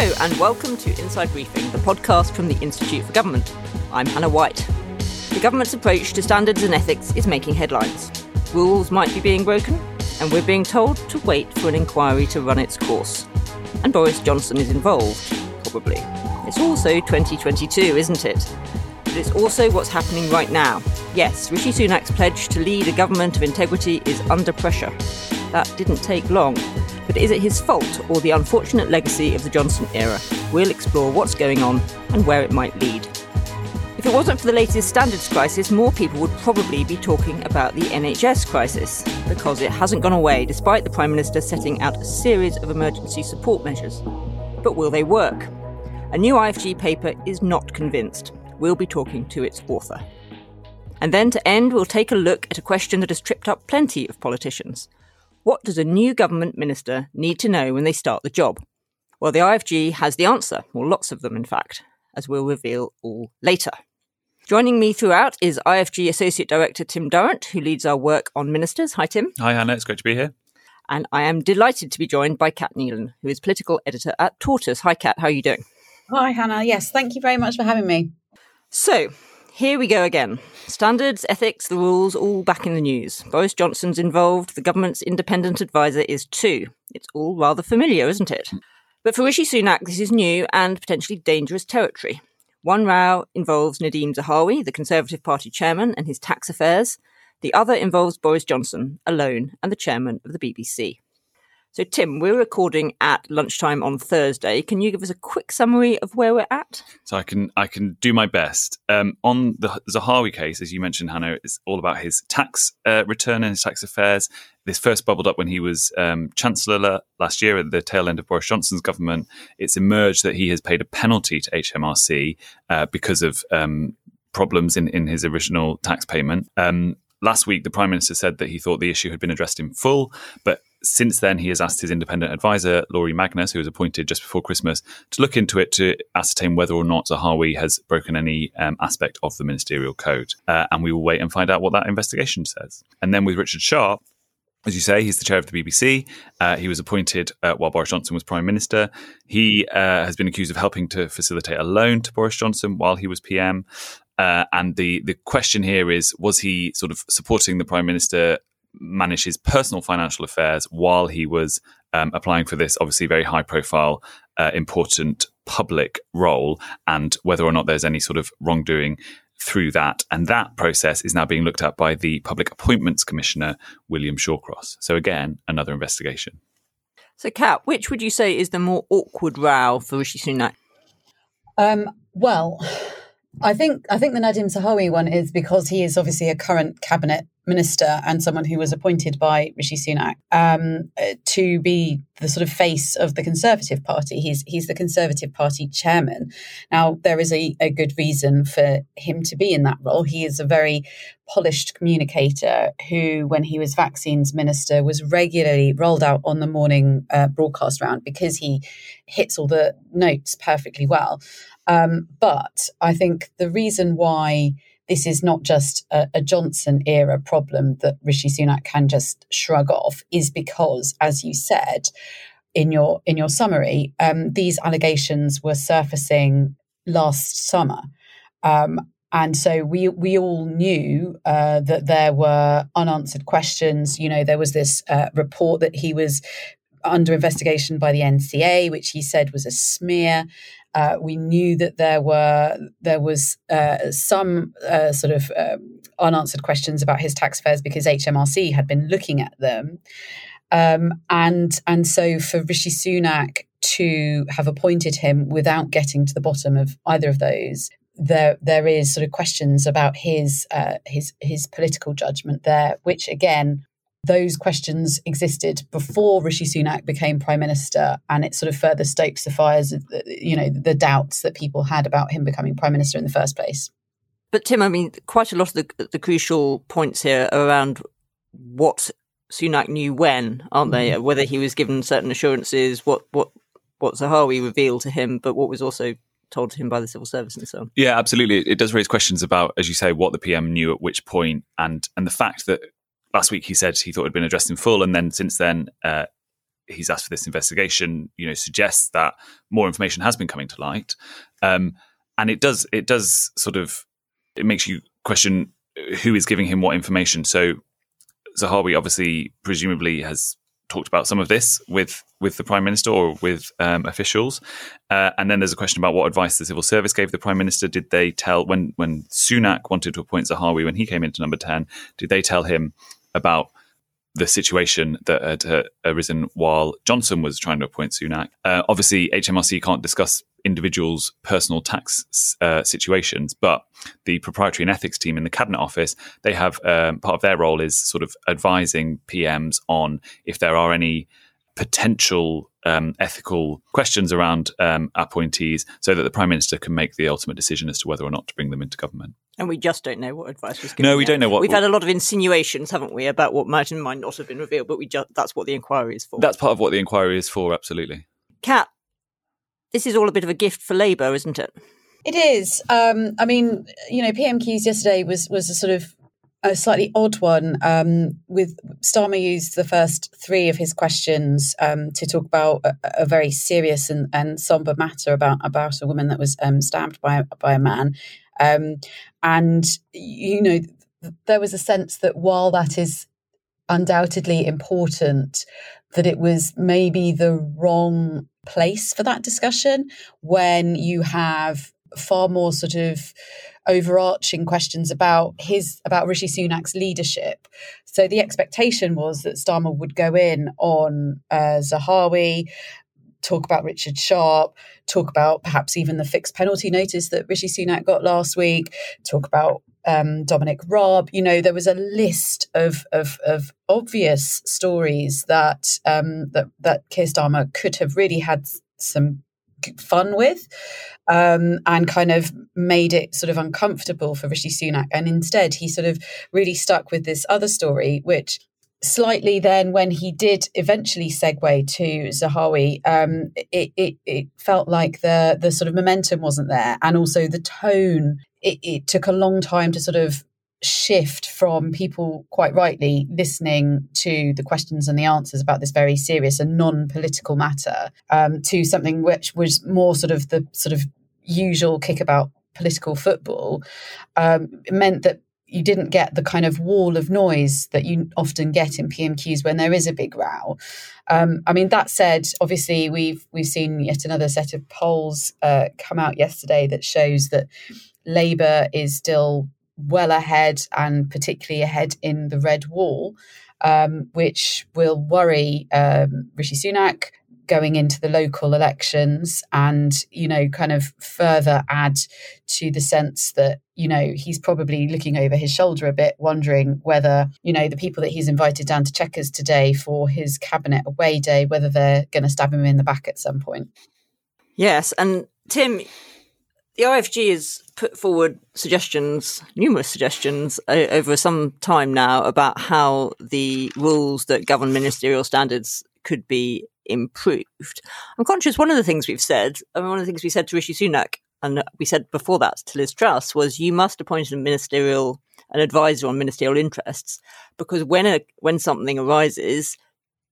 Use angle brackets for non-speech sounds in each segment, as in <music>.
Hello, and welcome to Inside Briefing, the podcast from the Institute for Government. I'm Hannah White. The government's approach to standards and ethics is making headlines. Rules might be being broken, and we're being told to wait for an inquiry to run its course. And Boris Johnson is involved, probably. It's also 2022, isn't it? But it's also what's happening right now. Yes, Rishi Sunak's pledge to lead a government of integrity is under pressure. That didn't take long. But is it his fault or the unfortunate legacy of the Johnson era? We'll explore what's going on and where it might lead. If it wasn't for the latest standards crisis, more people would probably be talking about the NHS crisis, because it hasn't gone away despite the Prime Minister setting out a series of emergency support measures. But will they work? A new IFG paper is not convinced. We'll be talking to its author. And then to end, we'll take a look at a question that has tripped up plenty of politicians. What does a new government minister need to know when they start the job? Well, the IFG has the answer, or lots of them, in fact, as we'll reveal all later. Joining me throughout is IFG Associate Director Tim Durrant, who leads our work on ministers. Hi, Tim. Hi, Hannah. It's great to be here. And I am delighted to be joined by Cat Neilan, who is political editor at Tortoise. Hi, Cat. How are you doing? Hi, Hannah. Yes, thank you very much for having me. So, here we go again. Standards, ethics, the rules, all back in the news. Boris Johnson's involved, the government's independent advisor is too. It's all rather familiar, isn't it? But for Rishi Sunak, this is new and potentially dangerous territory. One row involves Nadhim Zahawi, the Conservative Party chairman, and his tax affairs. The other involves Boris Johnson alone and the chairman of the BBC. So, Tim, we're recording at lunchtime on Thursday. Can you give us a quick summary of where we're at? So I can I can do my best. Um, on the Zahawi case, as you mentioned, Hannah, it's all about his tax uh, return and his tax affairs. This first bubbled up when he was um, chancellor last year at the tail end of Boris Johnson's government. It's emerged that he has paid a penalty to HMRC uh, because of um, problems in, in his original tax payment. Um, last week, the Prime Minister said that he thought the issue had been addressed in full, but since then, he has asked his independent advisor, Laurie Magnus, who was appointed just before Christmas, to look into it to ascertain whether or not Zahawi has broken any um, aspect of the ministerial code. Uh, and we will wait and find out what that investigation says. And then with Richard Sharp, as you say, he's the chair of the BBC. Uh, he was appointed uh, while Boris Johnson was Prime Minister. He uh, has been accused of helping to facilitate a loan to Boris Johnson while he was PM. Uh, and the the question here is: Was he sort of supporting the Prime Minister manage his personal financial affairs while he was um, applying for this obviously very high profile, uh, important public role, and whether or not there's any sort of wrongdoing through that. And that process is now being looked at by the Public Appointments Commissioner, William Shawcross. So, again, another investigation. So, Cat, which would you say is the more awkward row for Rishi Sunak? Um, well, I think I think the Nadhim Zahawi one is because he is obviously a current cabinet minister and someone who was appointed by Rishi Sunak um, to be the sort of face of the Conservative Party. He's he's the Conservative Party chairman. Now there is a, a good reason for him to be in that role. He is a very polished communicator who, when he was vaccines minister, was regularly rolled out on the morning uh, broadcast round because he hits all the notes perfectly well. Um, but I think the reason why this is not just a, a, Johnson era problem that Rishi Sunak can just shrug off is because, as you said in your in your summary, um, these allegations were surfacing last summer. Um, and so we we all knew uh, that there were unanswered questions. You know, there was this uh, report that he was under investigation by the NCA, which he said was a smear. Uh, we knew that there were there was uh, some uh, sort of um, unanswered questions about his tax affairs because HMRC had been looking at them, um, and and so for Rishi Sunak to have appointed him without getting to the bottom of either of those. There, there is sort of questions about his uh, his his political judgment there, which again those questions existed before Rishi Sunak became prime minister, and it sort of further stokes the fires of the, you know the doubts that people had about him becoming prime minister in the first place. But Tim, I mean, quite a lot of the, the crucial points here are around what Sunak knew when, aren't they? Mm-hmm. Whether he was given certain assurances, what what what Zahawi revealed to him, but what was also told to him by the civil service and so on. Yeah, absolutely. It does raise questions about, as you say, what the PM knew at which point, and and the fact that last week he said he thought it had been addressed in full, and then since then, uh, he's asked for this investigation, you know, suggests that more information has been coming to light, um, and it does it does sort of it makes you question who is giving him what information. So Zahawi obviously, presumably, has talked about some of this with with the prime minister or with um, officials, uh, and then there's a question about what advice the civil service gave the prime minister. Did they tell when when Sunak wanted to appoint Zahawi when he came into number ten? Did they tell him about the situation that had uh, arisen while Johnson was trying to appoint Sunak? Uh, obviously, HMRC can't discuss individuals' personal tax uh, situations, but the propriety and ethics team in the cabinet office they have um, part of their role is sort of advising PMs on if there are any potential um, ethical questions around um, appointees, so that the prime minister can make the ultimate decision as to whether or not to bring them into government. And we just don't know what advice was given. No, we yet. don't know what. We've had a lot of insinuations, haven't we, about what might and might not have been revealed, but we just—that's what the inquiry is for. That's part of what the inquiry is for, absolutely. Cat, this is all a bit of a gift for Labour, isn't it? It is. Um, I mean, you know, PMQs yesterday was was a sort of a slightly odd one. Um, with Starmer used the first three of his questions um, to talk about a, a, very serious and, and somber matter about about a woman that was um, stabbed by by a man, um, and you know, there was a sense that while that is undoubtedly important, that it was maybe the wrong place for that discussion when you have far more sort of overarching questions about his about Rishi Sunak's leadership. So the expectation was that Starmer would go in on uh, Zahawi, talk about Richard Sharp, talk about perhaps even the fixed penalty notice that Rishi Sunak got last week, talk about um, Dominic Raab. You know, there was a list of of, of obvious stories that um, that that Keir Starmer could have really had some fun with um, and kind of made it sort of uncomfortable for Rishi Sunak. And instead, he sort of really stuck with this other story, which slightly then when he did eventually segue to Zahawi, um, it, it, it, felt like the the sort of momentum wasn't there, and also the tone. It, it, took a long time to sort of shift from people quite rightly listening to the questions and the answers about this very serious and non-political matter um, to something which was more sort of the sort of usual kick about political football um, meant that you didn't get the kind of wall of noise that you often get in PMQs when there is a big row. Um, I mean, that said, obviously we've we've seen yet another set of polls uh, come out yesterday that shows that Labour is still well ahead, and particularly ahead in the red wall, um, which will worry um, Rishi Sunak going into the local elections and you know kind of further add to the sense that you know he's probably looking over his shoulder a bit wondering whether you know the people that he's invited down to Chequers today for his cabinet away day whether they're going to stab him in the back at some point. Yes and tim the IFG has put forward suggestions, numerous suggestions over some time now about how the rules that govern ministerial standards could be improved. I'm conscious one of the things we've said, I mean, one of the things we said to Rishi Sunak, and we said before that to Liz Truss, was you must appoint a ministerial, an advisor on ministerial interests, because when a, when something arises,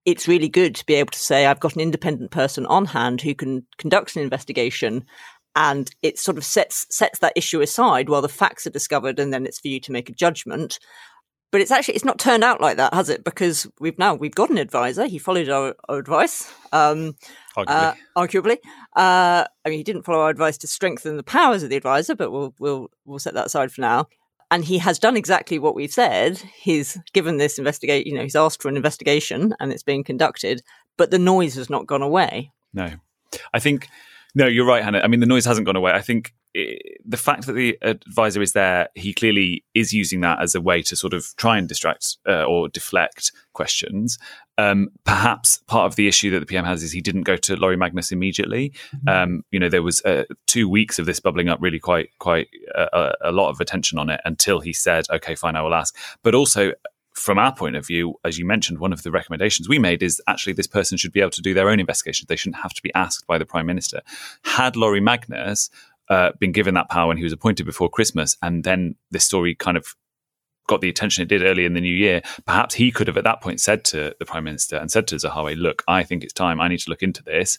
it's really good to be able to say, I've got an independent person on hand who can conduct an investigation and it sort of sets sets that issue aside while the facts are discovered and then it's for you to make a judgment but it's actually it's not turned out like that, has it? Because we've now we've got an advisor. He followed our, our advice, um, arguably. Uh, arguably. Uh, I mean, he didn't follow our advice to strengthen the powers of the advisor, but we'll we'll we'll set that aside for now. And he has done exactly what we've said. He's given this investigate. You know, he's asked for an investigation, and it's being conducted. But the noise has not gone away. No, I think no, you're right, Hannah. I mean, the noise hasn't gone away. I think the fact that the advisor is there, he clearly is using that as a way to sort of try and distract uh, or deflect questions. Um, perhaps part of the issue that the PM has is he didn't go to Laurie Magnus immediately. Mm-hmm. Um, you know, there was uh, two weeks of this bubbling up, really quite quite uh, a, a lot of attention on it until he said, "Okay, fine, I will ask." But also, from our point of view, as you mentioned, one of the recommendations we made is actually this person should be able to do their own investigation. They shouldn't have to be asked by the Prime Minister. Had Laurie Magnus uh, been given that power when he was appointed before Christmas, and then this story kind of got the attention it did early in the new year, perhaps he could have at that point said to the prime minister and said to Zahawi, "Look, I think it's time. I need to look into this."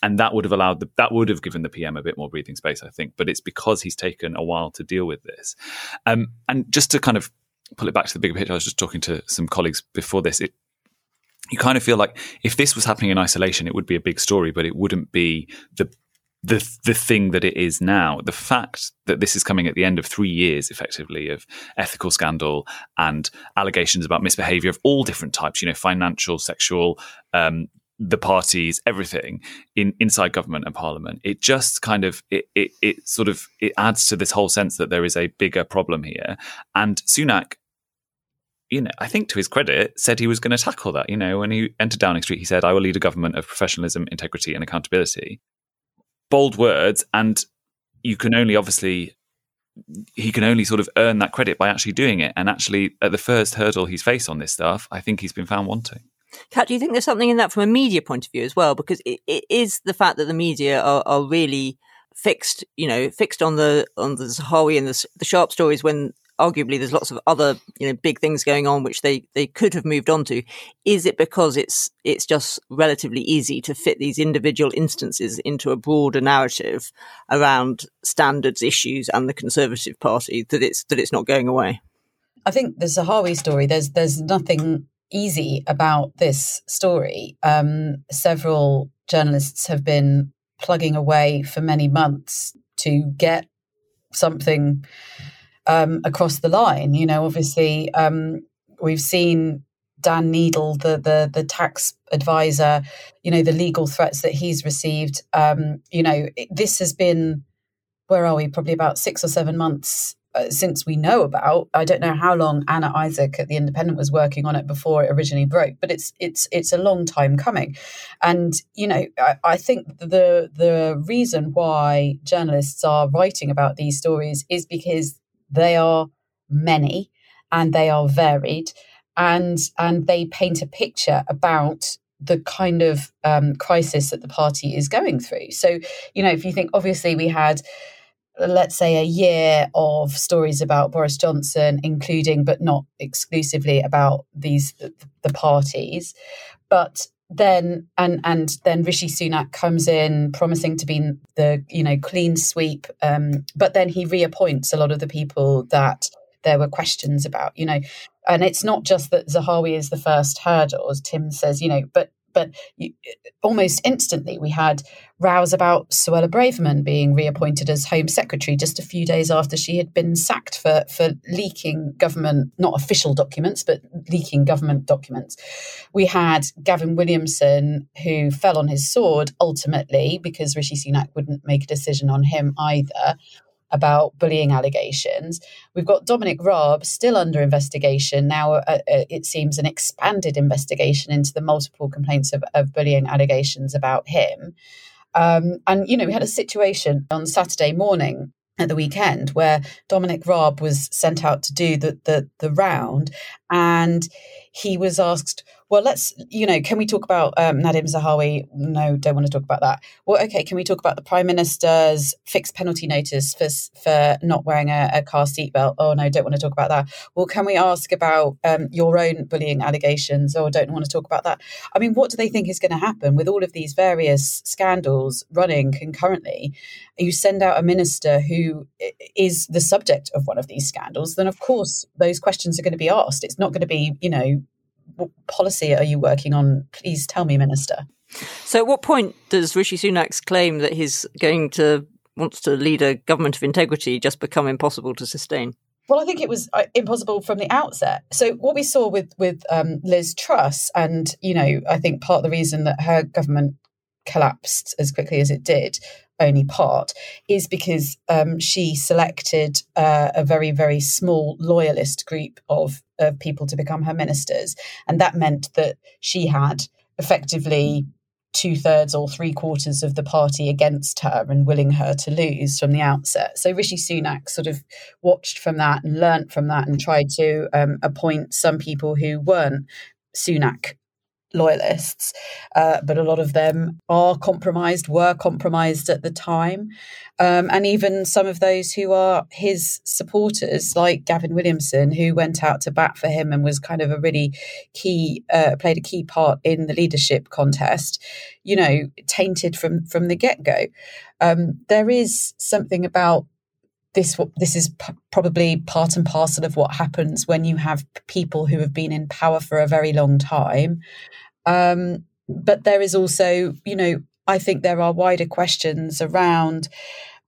And that would have allowed the, that would have given the PM a bit more breathing space, I think. But it's because he's taken a while to deal with this. Um, and just to kind of pull it back to the bigger picture, I was just talking to some colleagues before this. It, you kind of feel like if this was happening in isolation, it would be a big story, but it wouldn't be the the the thing that it is now. The fact that this is coming at the end of three years, effectively, of ethical scandal and allegations about misbehaviour of all different types, you know, financial, sexual, um, the parties, everything in inside government and parliament. It just kind of it, it it sort of it adds to this whole sense that there is a bigger problem here. And Sunak you know, I think to his credit, said he was going to tackle that. You know, when he entered Downing Street, he said, I will lead a government of professionalism, integrity, and accountability. Bold words. And you can only obviously, he can only sort of earn that credit by actually doing it. And actually, at the first hurdle he's faced on this stuff, I think he's been found wanting. Cat, do you think there's something in that from a media point of view as well? Because it, it is the fact that the media are, are really fixed, you know, fixed on the on the Zahawi and the, the sharp stories when arguably there's lots of other you know big things going on which they they could have moved on to. Is it because it's it's just relatively easy to fit these individual instances into a broader narrative around standards issues and the conservative party that it's that it's not going away? I think the zahawi story there's there's nothing easy about this story. Um, several journalists have been plugging away for many months to get something um, across the line. You know, obviously, um, we've seen Dan Neidle, the the the tax advisor, you know, the legal threats that he's received. Um, you know, this has been where are we? Probably about six or seven months uh, since we know about. I don't know how long Anna Isaac at the Independent was working on it before it originally broke, but it's it's it's a long time coming, and you know I, I think the the reason why journalists are writing about these stories is because they are many and they are varied and and they paint a picture about the kind of um, crisis that the party is going through. So, you know, if you think, obviously, we had, let's say, a year of stories about Boris Johnson, including but not exclusively about these the parties, but then and and then Rishi Sunak comes in promising to be the you know clean sweep, um, but then he reappoints a lot of the people that there were questions about, you know, and it's not just that Zahawi is the first hurdle, as Tim says, you know, but but you, almost instantly, we had rows about Suella Braverman being reappointed as Home Secretary just a few days after she had been sacked for, for leaking government, not official documents, but leaking government documents. We had Gavin Williamson, who fell on his sword ultimately because Rishi Sunak wouldn't make a decision on him either about bullying allegations. We've got Dominic Raab still under investigation. Now, uh, uh, it seems an expanded investigation into the multiple complaints of, of bullying allegations about him. Um, and, you know, we had a situation on Saturday morning at the weekend where Dominic Raab was sent out to do the, the, the round and he was asked, well, let's, you know, can we talk about um, Nadhim Zahawi? No, don't want to talk about that. Well, okay, can we talk about the Prime Minister's fixed penalty notice for for not wearing a, a car seatbelt? Oh, no, don't want to talk about that. Well, can we ask about um, your own bullying allegations? Oh, don't want to talk about that. I mean, what do they think is going to happen with all of these various scandals running concurrently? You send out a minister who is the subject of one of these scandals, then of course those questions are going to be asked. It's not going to be, you know, what policy are you working on? Please tell me, Minister. So, at what point does Rishi Sunak's claim that he's going to wants to lead a government of integrity just become impossible to sustain? Well, I think it was uh, impossible from the outset. So what we saw with with um, Liz Truss, and you know, I think part of the reason that her government collapsed as quickly as it did only part is because um, she selected uh, a very very small loyalist group of, of people to become her ministers and that meant that she had effectively two thirds or three quarters of the party against her and willing her to lose from the outset. So Rishi Sunak sort of watched from that and learnt from that and tried to um, appoint some people who weren't Sunak loyalists, uh, but a lot of them are compromised, were compromised at the time. Um, and even some of those who are his supporters, like Gavin Williamson, who went out to bat for him and was kind of a really key, uh, played a key part in the leadership contest, you know, tainted from from the get go. Um, there is something about this this is p- probably part and parcel of what happens when you have people who have been in power for a very long time. Um, but there is also, you know, I think there are wider questions around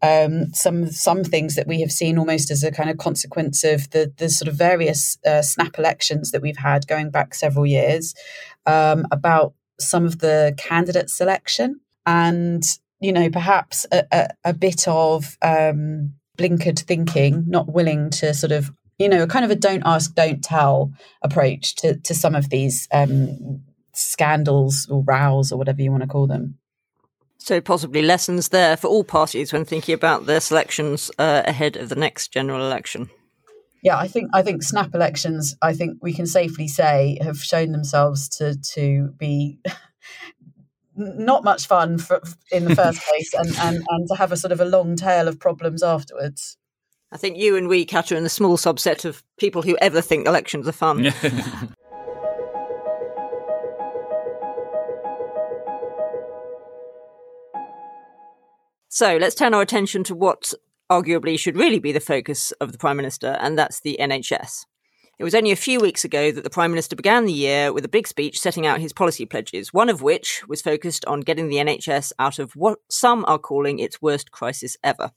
um, some some things that we have seen almost as a kind of consequence of the the sort of various uh, snap elections that we've had going back several years um, about some of the candidate selection and you know perhaps a, a, a bit of um, blinkered thinking, not willing to sort of, you know, kind of a don't ask, don't tell approach to, to some of these um, scandals or rows or whatever you want to call them. So, possibly lessons there for all parties when thinking about their selections uh, ahead of the next general election. Yeah, I think I think snap elections. I think we can safely say have shown themselves to to be <laughs> not much fun for, in the first <laughs> place and, and, and to have a sort of a long tail of problems afterwards. I think you and we, Kat, are in the small subset of people who ever think elections are fun. <laughs> so let's turn our attention to what arguably should really be the focus of the Prime Minister, and that's the NHS. It was only a few weeks ago that the Prime Minister began the year with a big speech setting out his policy pledges, one of which was focused on getting the NHS out of what some are calling its worst crisis ever.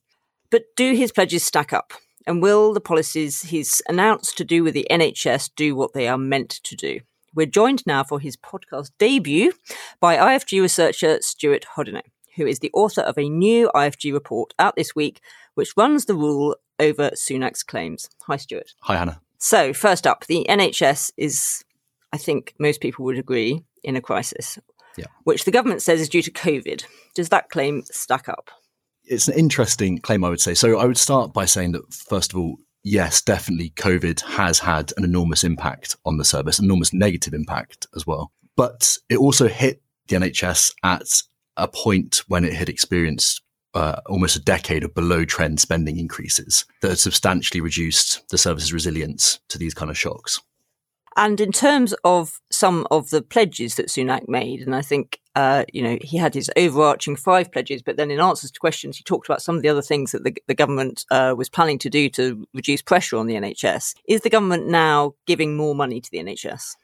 But do his pledges stack up? And will the policies he's announced to do with the NHS do what they are meant to do? We're joined now for his podcast debut by IFG researcher Stuart Hoddinott, who is the author of a new IFG report out this week, which runs the rule over Sunak's claims. Hi, Stuart. Hi, Hannah. So, first up, the NHS is, I think most people would agree, in a crisis, yeah. which the government says is due to COVID. Does that claim stack up? It's an interesting claim, I would say. So, I would start by saying that, first of all, yes, definitely COVID has had an enormous impact on the service, enormous negative impact as well. But it also hit the NHS at a point when it had experienced uh, almost a decade of below trend spending increases that had substantially reduced the service's resilience to these kind of shocks. And in terms of some of the pledges that Sunak made, and I think, uh, you know, he had his overarching five pledges, but then in answers to questions, he talked about some of the other things that the, the government uh, was planning to do to reduce pressure on the NHS. Is the government now giving more money to the NHS?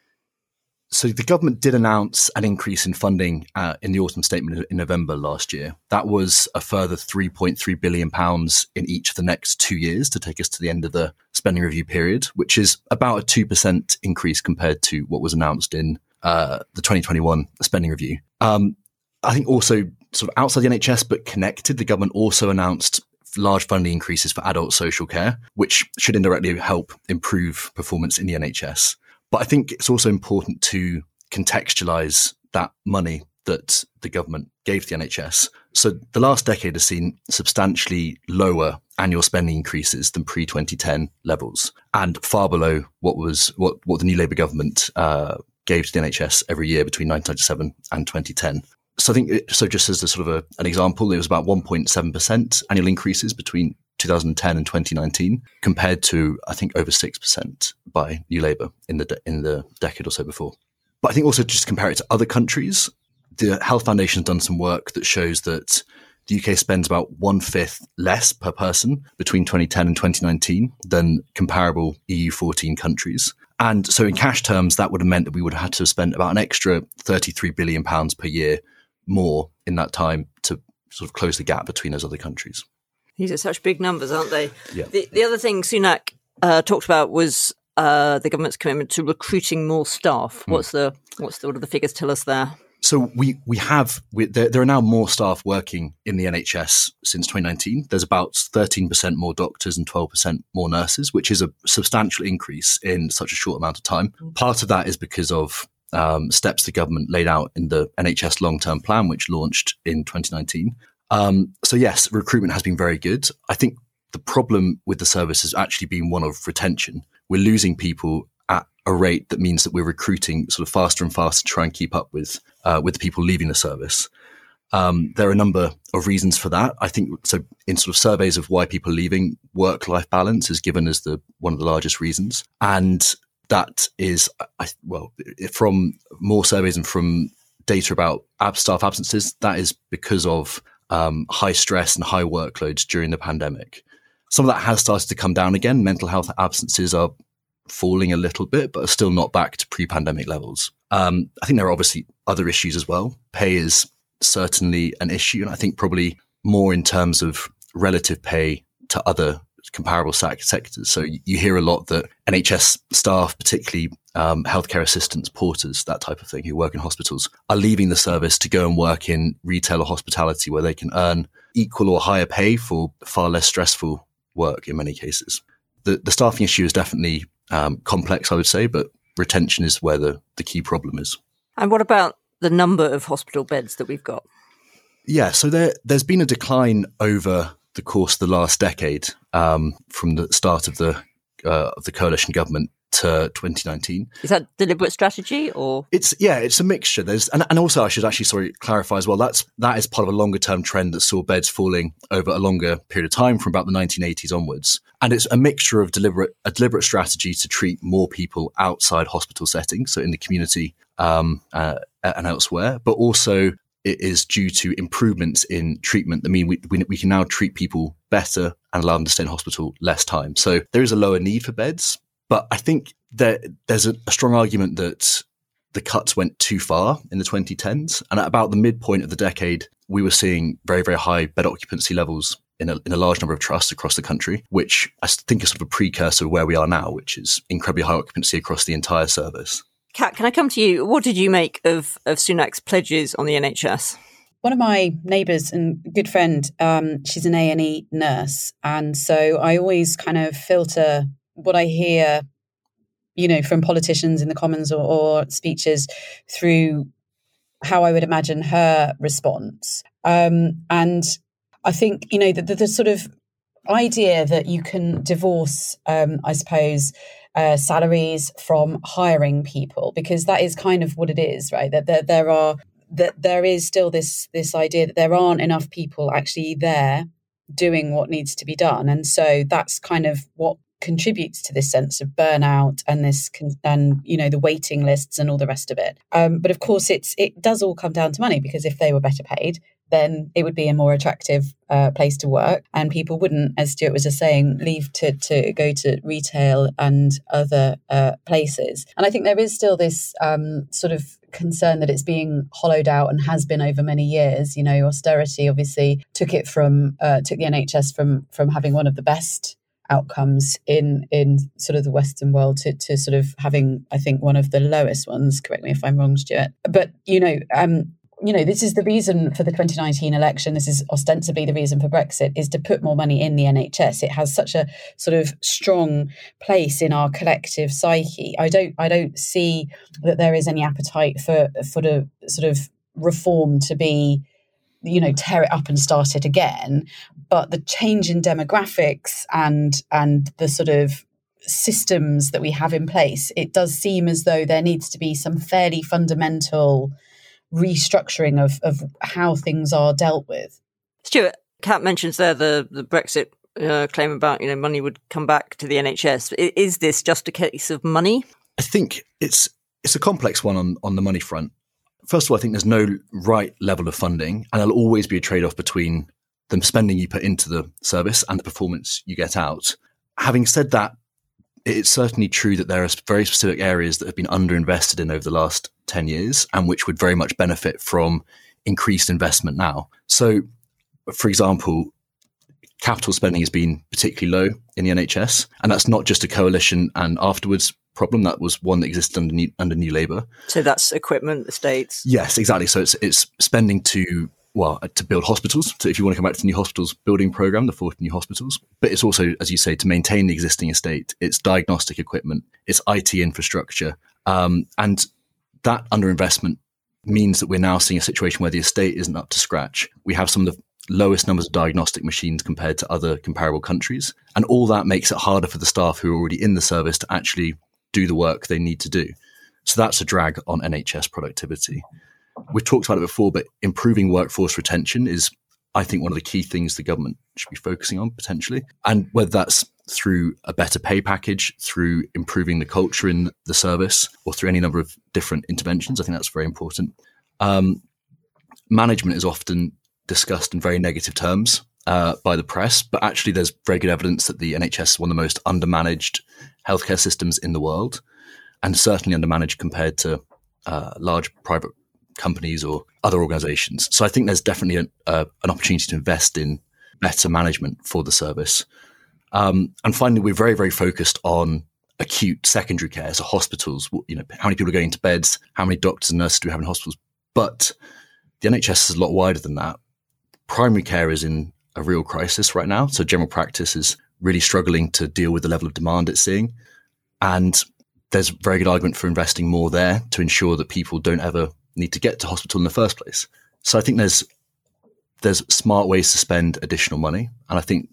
So the government did announce an increase in funding uh, in the autumn statement in November last year. That was a further 3.3 billion pounds in each of the next two years to take us to the end of the spending review period, which is about a two percent increase compared to what was announced in uh, the 2021 spending review. Um, I think also sort of outside the NHS but connected, the government also announced large funding increases for adult social care, which should indirectly help improve performance in the NHS. But I think it's also important to contextualize that money that the government gave the NHS. So the last decade has seen substantially lower annual spending increases than pre 2010 levels, and far below what was what, what the new Labour government uh, gave to the NHS every year between 1997 and 2010. So I think so. Just as a sort of a, an example, it was about 1.7 percent annual increases between 2010 and 2019, compared to I think over six percent by New Labour in the de- in the decade or so before. But I think also just compare it to other countries. The Health Foundation has done some work that shows that the UK spends about one fifth less per person between 2010 and 2019 than comparable EU 14 countries. And so, in cash terms, that would have meant that we would have had to spent about an extra 33 billion pounds per year more in that time to sort of close the gap between those other countries. These are such big numbers, aren't they? Yeah. The, the other thing Sunak uh, talked about was uh, the government's commitment to recruiting more staff. Mm. What's the what's the, what do the figures tell us there? So we we have we, there, there, are now more staff working in the NHS since 2019. There's about 13% more doctors and 12% more nurses, which is a substantial increase in such a short amount of time. Mm. Part of that is because of um, steps the government laid out in the NHS long term plan, which launched in 2019. Um, so yes, recruitment has been very good. I think the problem with the service has actually been one of retention. We're losing people at a rate that means that we're recruiting sort of faster and faster to try and keep up with uh, with the people leaving the service. Um, there are a number of reasons for that. I think so. In sort of surveys of why people are leaving, work-life balance is given as the one of the largest reasons, and that is I, well from more surveys and from data about ab- staff absences. That is because of um, high stress and high workloads during the pandemic. Some of that has started to come down again. Mental health absences are falling a little bit, but are still not back to pre-pandemic levels. Um, I think there are obviously other issues as well. Pay is certainly an issue, and I think probably more in terms of relative pay to other comparable sectors. So you hear a lot that NHS staff, particularly um, healthcare assistants, porters, that type of thing, who work in hospitals, are leaving the service to go and work in retail or hospitality, where they can earn equal or higher pay for far less stressful work in many cases. The, the staffing issue is definitely um, complex, I would say, but retention is where the, the key problem is. And what about the number of hospital beds that we've got? Yeah, so there, there's been a decline over the course of the last decade um, from the start of the uh, of the coalition government to 2019. Is that deliberate strategy or it's yeah, it's a mixture. There's and, and also I should actually sorry clarify as well. That's that is part of a longer term trend that saw beds falling over a longer period of time from about the 1980s onwards. And it's a mixture of deliberate a deliberate strategy to treat more people outside hospital settings, so in the community um, uh, and elsewhere, but also it is due to improvements in treatment. I mean, we, we, we, can now treat people better and allow them to stay in hospital less time. So there is a lower need for beds. But I think that there's a, a strong argument that the cuts went too far in the 2010s. And at about the midpoint of the decade, we were seeing very, very high bed occupancy levels in a, in a large number of trusts across the country, which I think is sort of a precursor of where we are now, which is incredibly high occupancy across the entire service. Cat, can I come to you? What did you make of, of Sunak's pledges on the NHS? One of my neighbours and good friend, um, she's an A and E nurse, and so I always kind of filter what I hear, you know, from politicians in the Commons or, or speeches through how I would imagine her response. Um, and I think you know the, the, the, sort of idea that you can divorce, um, I suppose, uh, salaries from hiring people because that is kind of what it is, right? That there, there are that there is still this this idea that there aren't enough people actually there doing what needs to be done, and so that's kind of what contributes to this sense of burnout and this and you know the waiting lists and all the rest of it um, but of course it's it does all come down to money because if they were better paid then it would be a more attractive uh, place to work and people wouldn't as stuart was just saying leave to, to go to retail and other uh, places and i think there is still this um, sort of concern that it's being hollowed out and has been over many years you know austerity obviously took it from uh, took the nhs from from having one of the best outcomes in in sort of the Western world to, to sort of having, I think, one of the lowest ones. Correct me if I'm wrong, Stuart. But you know, um, you know, this is the reason for the 2019 election. This is ostensibly the reason for Brexit is to put more money in the NHS. It has such a sort of strong place in our collective psyche. I don't, I don't see that there is any appetite for for the sort of reform to be you know tear it up and start it again but the change in demographics and and the sort of systems that we have in place it does seem as though there needs to be some fairly fundamental restructuring of of how things are dealt with. Stuart kat mentions there the the brexit uh, claim about you know money would come back to the nhs is this just a case of money? I think it's it's a complex one on on the money front. First of all, I think there's no right level of funding, and there'll always be a trade off between the spending you put into the service and the performance you get out. Having said that, it's certainly true that there are very specific areas that have been underinvested in over the last 10 years and which would very much benefit from increased investment now. So, for example, capital spending has been particularly low in the NHS, and that's not just a coalition and afterwards problem. That was one that existed under new, under New Labour. So that's equipment, estates. Yes, exactly. So it's it's spending to well to build hospitals. So if you want to come back to the new hospitals building program, the 40 new hospitals, but it's also, as you say, to maintain the existing estate. It's diagnostic equipment, it's IT infrastructure, um, and that underinvestment means that we're now seeing a situation where the estate isn't up to scratch. We have some of the lowest numbers of diagnostic machines compared to other comparable countries. And all that makes it harder for the staff who are already in the service to actually do the work they need to do. So that's a drag on NHS productivity. We've talked about it before, but improving workforce retention is, I think, one of the key things the government should be focusing on potentially. And whether that's through a better pay package, through improving the culture in the service, or through any number of different interventions, I think that's very important. Um, management is often discussed in very negative terms uh, by the press, but actually, there's very good evidence that the NHS is one of the most undermanaged healthcare systems in the world, and certainly undermanaged compared to uh, large private companies or other organizations. So I think there's definitely an, uh, an opportunity to invest in better management for the service. Um, and finally, we're very, very focused on acute secondary care, so hospitals. You know, how many people are going to beds? How many doctors and nurses do we have in hospitals? But the NHS is a lot wider than that. Primary care is in a real crisis right now. So general practice is really struggling to deal with the level of demand it's seeing. And there's a very good argument for investing more there to ensure that people don't ever need to get to hospital in the first place. So I think there's there's smart ways to spend additional money. And I think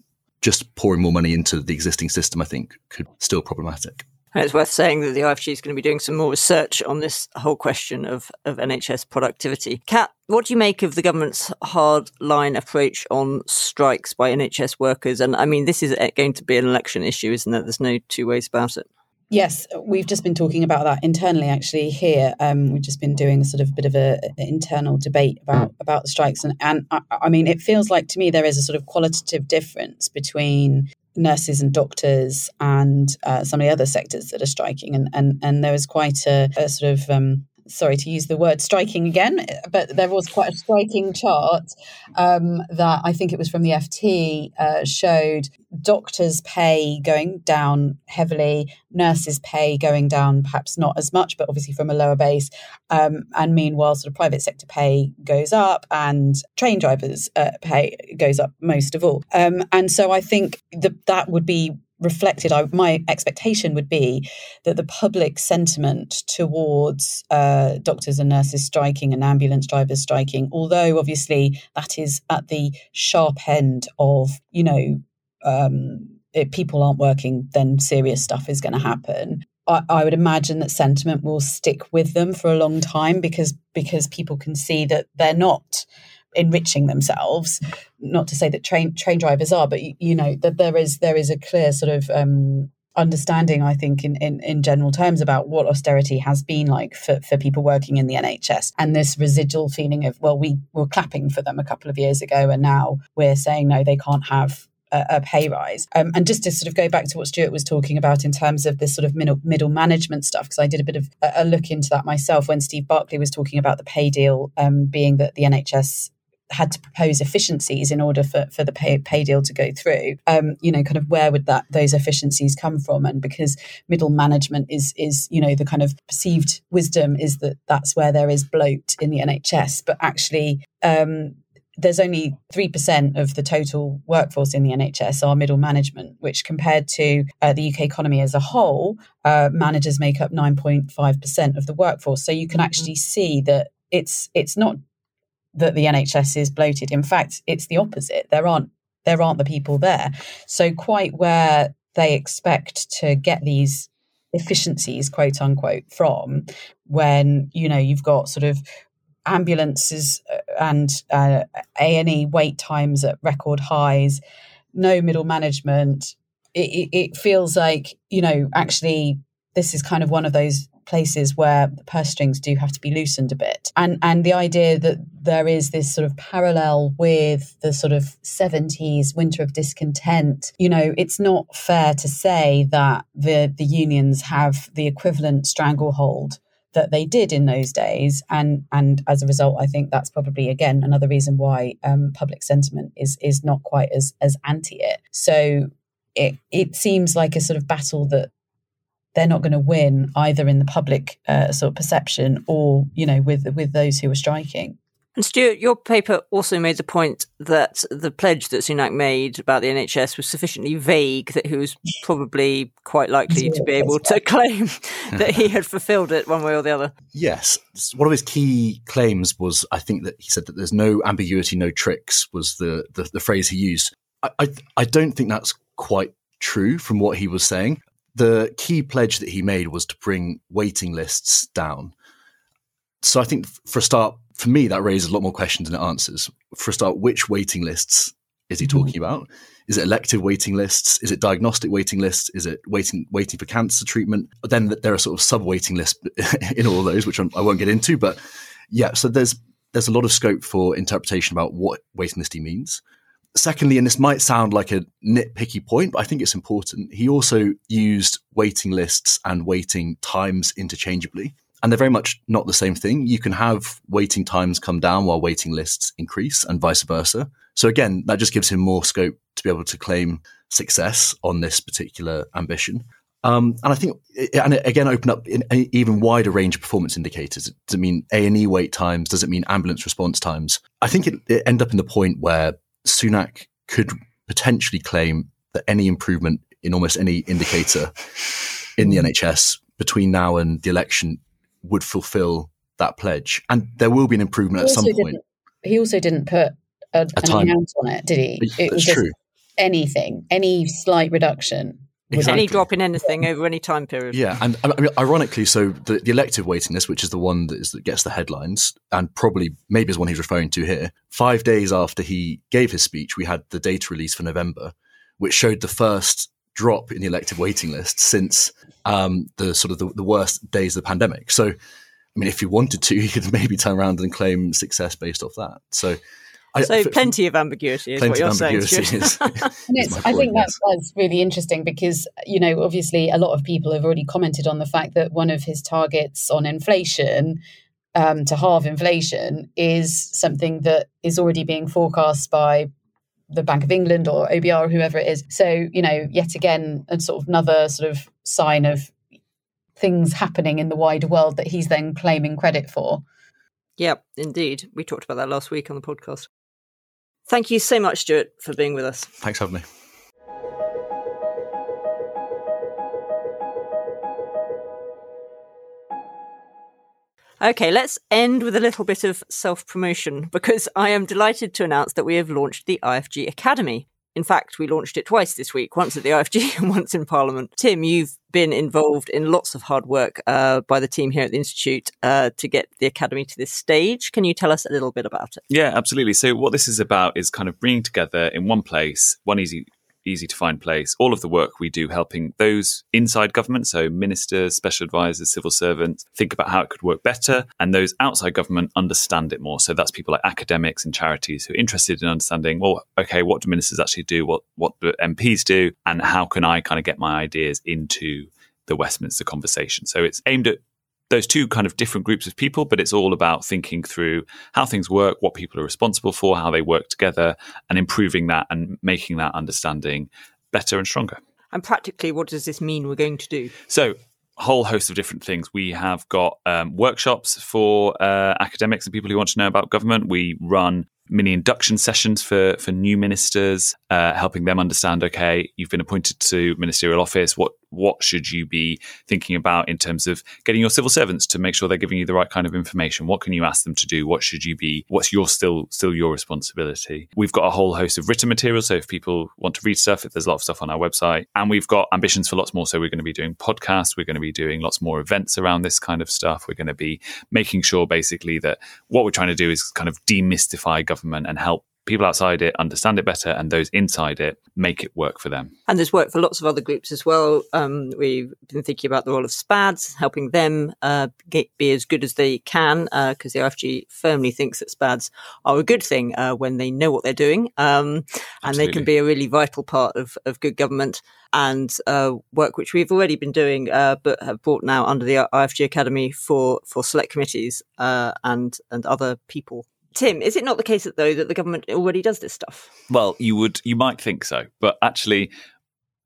just pouring more money into the existing system, I think, could still be problematic. And it's worth saying that the IFG is going to be doing some more research on this whole question of, of NHS productivity. Cat, what do you make of the government's hard line approach on strikes by NHS workers? And I mean, this is uh, going to be an election issue, isn't it? There's no two ways about it. Yes, we've just been talking about that internally. Actually, here um, we've just been doing a sort of bit of a, internal debate about about the strikes, and and I, I, mean, it feels like to me there is a sort of qualitative difference between nurses and doctors and uh, some of the other sectors that are striking, and and and there is quite a, a sort of um, sorry to use the word striking again, but there was quite a striking chart um, that I think it was from the FT uh, showed doctors' pay going down heavily, nurses' pay going down perhaps not as much, but obviously from a lower base. Um, and meanwhile, sort of private sector pay goes up and train drivers' uh, pay goes up most of all. Um, and so I think that that would be reflected, I, my expectation would be that the public sentiment towards uh, doctors and nurses striking and ambulance drivers striking, although obviously that is at the sharp end of, you know, um, if people aren't working, then serious stuff is going to happen. I, I would imagine that sentiment will stick with them for a long time because because people can see that they're not enriching themselves. Not to say that train train drivers are, but you, know that there is there is a clear sort of um, understanding, I think, in, in, in general terms about what austerity has been like for, for people working in the NHS. And this residual feeling of, well, we were clapping for them a couple of years ago, and now we're saying, no, they can't have a, a pay rise. Um, and just to sort of go back to what Stuart was talking about in terms of this sort of middle, middle management stuff, because I did a bit of a, a, look into that myself when Steve Barclay was talking about the pay deal um, being that the NHS had to propose efficiencies in order for, for the pay, pay deal to go through um, you know kind of where would that those efficiencies come from and because middle management is is you know the kind of perceived wisdom is that that's where there is bloat in the nhs but actually um, there's only 3% of the total workforce in the NHS are middle management, which compared to uh, the UK economy as a whole, uh, managers make up 9.5% of the workforce. So you can actually see that it's it's not that the NHS is bloated. In fact, it's the opposite. There aren't there aren't the people there. So quite where they expect to get these efficiencies, quote unquote, from when you know you've got sort of ambulances uh, and uh, A and E wait times at record highs, no middle management. It, it, feels like you know actually this is kind of one of those places where the purse strings do have to be loosened a bit. And and the idea that there is this sort of parallel with the sort of 70s winter of discontent, you know, it's not fair to say that the the unions have the equivalent stranglehold that they did in those days and and as a result i think that's probably again another reason why um, public sentiment is is not quite as as anti it so it it seems like a sort of battle that they're not going to win either in the public uh, sort of perception or you know with with those who are striking. And Stuart, your paper also made the point that the pledge that Sunak made about the NHS was sufficiently vague that he was probably quite likely to be able to claim <laughs> that he had fulfilled it one way or the other. Yes. One of his key claims was, I think that he said that there's no ambiguity, no tricks, was the, the, the phrase he used. I, I, I don't think that's quite true from what he was saying the key pledge that he made was to bring waiting lists down. So I think for a start, for me, that raises a lot more questions than it answers. For a start, which waiting lists is he mm-hmm. talking about? Is it elective waiting lists? Is it diagnostic waiting lists? Is it waiting waiting for cancer treatment? Then there are sort of sub waiting lists <laughs> in all those, which I won't get into. But yeah, so there's there's a lot of scope for interpretation about what waiting list he means. Secondly, and this might sound like a nitpicky point, but I think it's important. He also used waiting lists and waiting times interchangeably and they're very much not the same thing. You can have waiting times come down while waiting lists increase and vice versa. So again, that just gives him more scope to be able to claim success on this particular ambition. Um, and I think, and it again, open up an even wider range of performance indicators. Does it mean A and E wait times? Does it mean ambulance response times? I think it, it end up in the point where Sunak could potentially claim that any improvement in almost any indicator in the hmm. NHS between now and the election would fulfill that pledge. And there will be an improvement at some point. He also didn't put a, an time. amount on it, did he? It was true. anything, any slight reduction. Exactly. Any drop in anything over any time period. Yeah, and I mean, ironically, so the, the elective waiting list, which is the one that, is, that gets the headlines, and probably maybe is one he's referring to here. Five days after he gave his speech, we had the data release for November, which showed the first drop in the elective waiting list since um, the sort of the, the, worst days of the pandemic. So, I mean, if he wanted to, <laughs> he could maybe turn around and claim success based off that. So, so f- plenty of ambiguity is what you're saying. Is, <laughs> is I think that's, that's really interesting because you know obviously a lot of people have already commented on the fact that one of his targets on inflation um, to halve inflation is something that is already being forecast by the Bank of England or OBR or whoever it is. So, you know, yet again, a sort of another sort of sign of things happening in the wider world that he's then claiming credit for. Yeah, indeed. We talked about that last week on the podcast. Thank you so much, Stuart, for being with us. Thanks for having me. Okay, let's end with a little bit of self promotion because I am delighted to announce that we have launched the IFG Academy. In fact, we launched it twice this week, once at the IFG <laughs> and once in Parliament. Tim, you've been involved in lots of hard work uh, by the team here at the Institute uh, to get the Academy to this stage. Can you tell us a little bit about it? Yeah, absolutely. So, what this is about is kind of bringing together in one place, one easy easy to find place. All of the work we do helping those inside government, so ministers, special advisors, civil servants, think about how it could work better, and those outside government understand it more. So that's people like academics and charities who are interested in understanding, well, okay, what do ministers actually do? What what do MPs do? And how can I kind of get my ideas into the Westminster conversation? So it's aimed at those two kind of different groups of people, but it's all about thinking through how things work, what people are responsible for, how they work together, and improving that and making that understanding better and stronger. And practically, what does this mean we're going to do? So, a whole host of different things. We have got um, workshops for uh, academics and people who want to know about government. We run mini induction sessions for for new ministers, uh, helping them understand. Okay, you've been appointed to ministerial office. What what should you be thinking about in terms of getting your civil servants to make sure they're giving you the right kind of information? What can you ask them to do? What should you be? What's your still still your responsibility? We've got a whole host of written material. So if people want to read stuff, if there's a lot of stuff on our website, and we've got ambitions for lots more. So we're going to be doing podcasts. We're going to be doing lots more events around this kind of stuff. We're going to be making sure basically that what we're trying to do is kind of demystify government and help people outside it understand it better and those inside it make it work for them. And there's work for lots of other groups as well. Um, we've been thinking about the role of SPADs, helping them uh, get, be as good as they can, because uh, the IFG firmly thinks that SPADs are a good thing uh, when they know what they're doing. Um, and they can be a really vital part of, of good government and uh, work which we've already been doing, uh, but have brought now under the IFG Academy for, for select committees uh, and, and other people Tim, is it not the case that though that the government already does this stuff? Well, you would you might think so, but actually,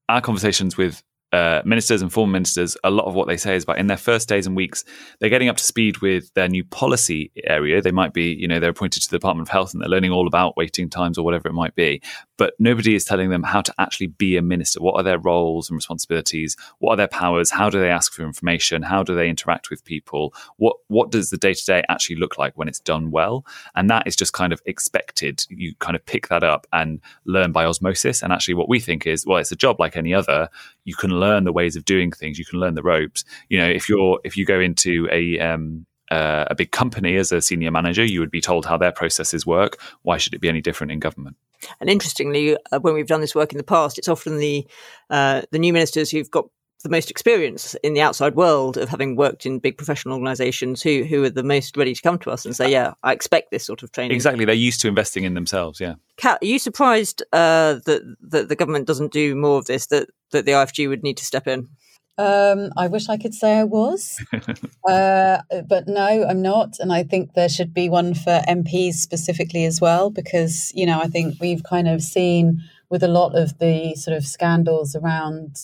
our conversations with uh, ministers and former ministers, a lot of what they say is about in their first days and weeks, they're getting up to speed with their new policy area. They might be, you know, they're appointed to the Department of Health and they're learning all about waiting times or whatever it might be. But nobody is telling them how to actually be a minister. What are their roles and responsibilities? What are their powers? How do they ask for information? How do they interact with people? What what does the day to day actually look like when it's done well? And that is just kind of expected. You kind of pick that up and learn by osmosis. And actually, what we think is, well, it's a job like any other. You can learn the ways of doing things. You can learn the ropes. You know, if you're if you go into a um, uh, a big company as a senior manager, you would be told how their processes work. Why should it be any different in government? And interestingly, uh, when we've done this work in the past, it's often the uh, the new ministers who've got the most experience in the outside world of having worked in big professional organizations who who are the most ready to come to us and say, "Yeah, I expect this sort of training." Exactly, they're used to investing in themselves. Yeah. Cat, are you surprised uh, that that the government doesn't do more of this? That that the IFG would need to step in? Um, I wish I could say I was, <laughs> uh, but no, I'm not. And I think there should be one for MPs specifically as well, because, you know, I think we've kind of seen with a lot of the sort of scandals around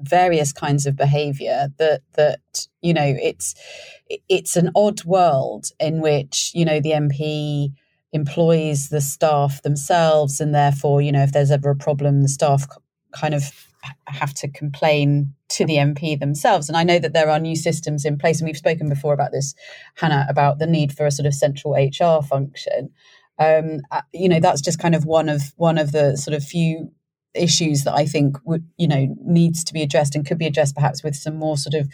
various kinds of behavior that that you know it's it's an odd world in which you know the MP employs the staff themselves and therefore you know if there's ever a problem the staff kind of have to complain to the MP themselves. And I know that there are new systems in place, and we've spoken before about this, Hannah, about the need for a sort of central HR function. Um, uh, you know, that's just kind of one of one of the sort of few issues that I think would you know needs to be addressed and could be addressed perhaps with some more sort of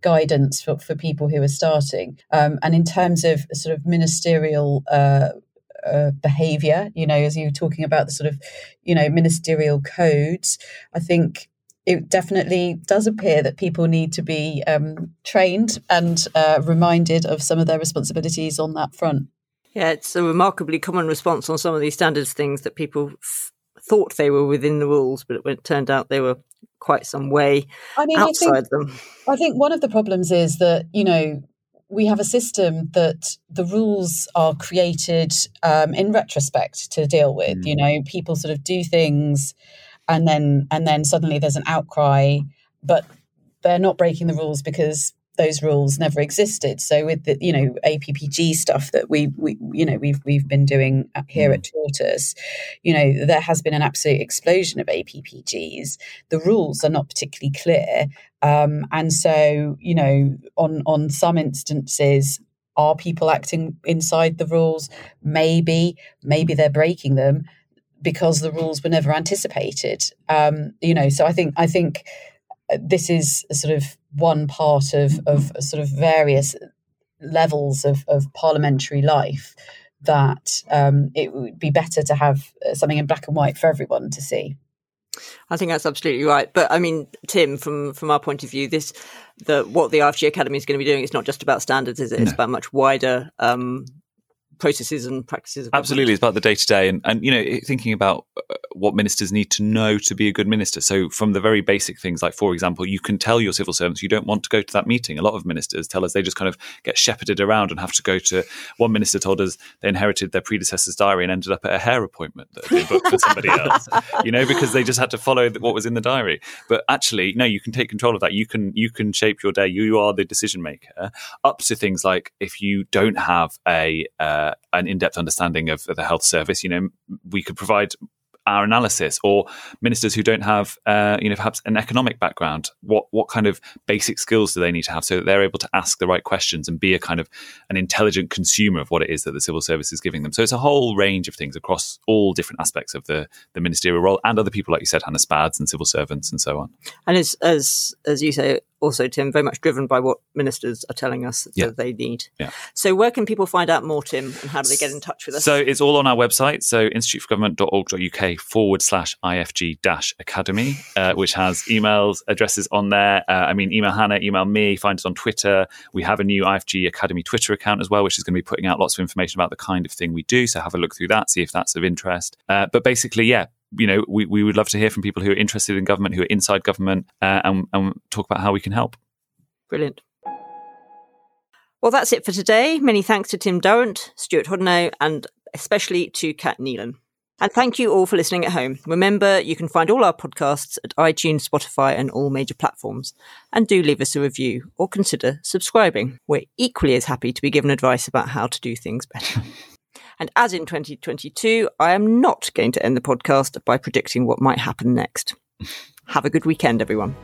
guidance for, for people who are starting. Um, and in terms of sort of ministerial uh, uh, behavior, you know, as you were talking about the sort of, you know, ministerial codes, I think it definitely does appear that people need to be um, trained and uh, reminded of some of their responsibilities on that front. Yeah, it's a remarkably common response on some of these standards things that people thought they were within the rules, but it turned out they were quite some way I mean, outside I think, them. I think one of the problems is that, you know, we have a system that the rules are created um, in retrospect to deal with. Mm. You know, people sort of do things, and then and then suddenly there's an outcry, but they're not breaking the rules because those rules never existed. So with the you know APPG stuff that we we you know we've we've been doing here mm. at Tortoise, you know there has been an absolute explosion of APPGs. The rules are not particularly clear, um, and so you know on on some instances. Are people acting inside the rules? Maybe, maybe they're breaking them because the rules were never anticipated. Um, you know, so I think I think this is sort of one part of, of sort of various levels of, of parliamentary life that um, it would be better to have something in black and white for everyone to see. I think that's absolutely right. But I mean, Tim, from from our point of view, this the what the IFG Academy is going to be doing is not just about standards, is it? It's about much wider um, processes and practices. Absolutely, it's about the day to day, and and you know thinking about uh, what ministers need to know to be a good minister. So from the very basic things, like for example, you can tell your civil servants you don't want to go to that meeting. A lot of ministers tell us they just kind of get shepherded around and have to go to. One minister told us they inherited their predecessor's diary and ended up at a hair appointment that they booked for somebody <laughs> else. You know, because they just had to follow what was in the diary. But actually, no, you can take control of that. You can you can shape your day. You are the decision maker. Up to things like if you don't have a uh, uh, an in-depth understanding of, the health service, you know, we could provide our analysis or ministers who don't have uh, you know perhaps an economic background what what kind of basic skills do they need to have so that they're able to ask the right questions and be a kind of an intelligent consumer of what it is that the civil service is giving them. So it's a whole range of things across all different aspects of the the ministerial role and other people like you said Hannah Spads and civil servants and so on. And as as as you say also, Tim, very much driven by what ministers are telling us yeah. that they need. Yeah. So, where can people find out more, Tim, and how do they get in touch with us? So, it's all on our website. So, instituteforgovernment.org.uk forward slash IFG dash academy, uh, which has emails, addresses on there. Uh, I mean, email Hannah, email me, find us on Twitter. We have a new IFG Academy Twitter account as well, which is going to be putting out lots of information about the kind of thing we do. So, have a look through that, see if that's of interest. Uh, but basically, yeah, you know, we, we would love to hear from people who are interested in government, who are inside government, uh, and, and talk about how we can help. Brilliant. Well, that's it for today. Many thanks to Tim Durrant, Stuart Hoddinott, and especially to Cat Neilan. And thank you all for listening at home. Remember, you can find all our podcasts at iTunes, Spotify, and all major platforms. And do leave us a review or consider subscribing. We're equally as happy to be given advice about how to do things better. <laughs> And as in 2022, I am not going to end the podcast by predicting what might happen next. Have a good weekend, everyone.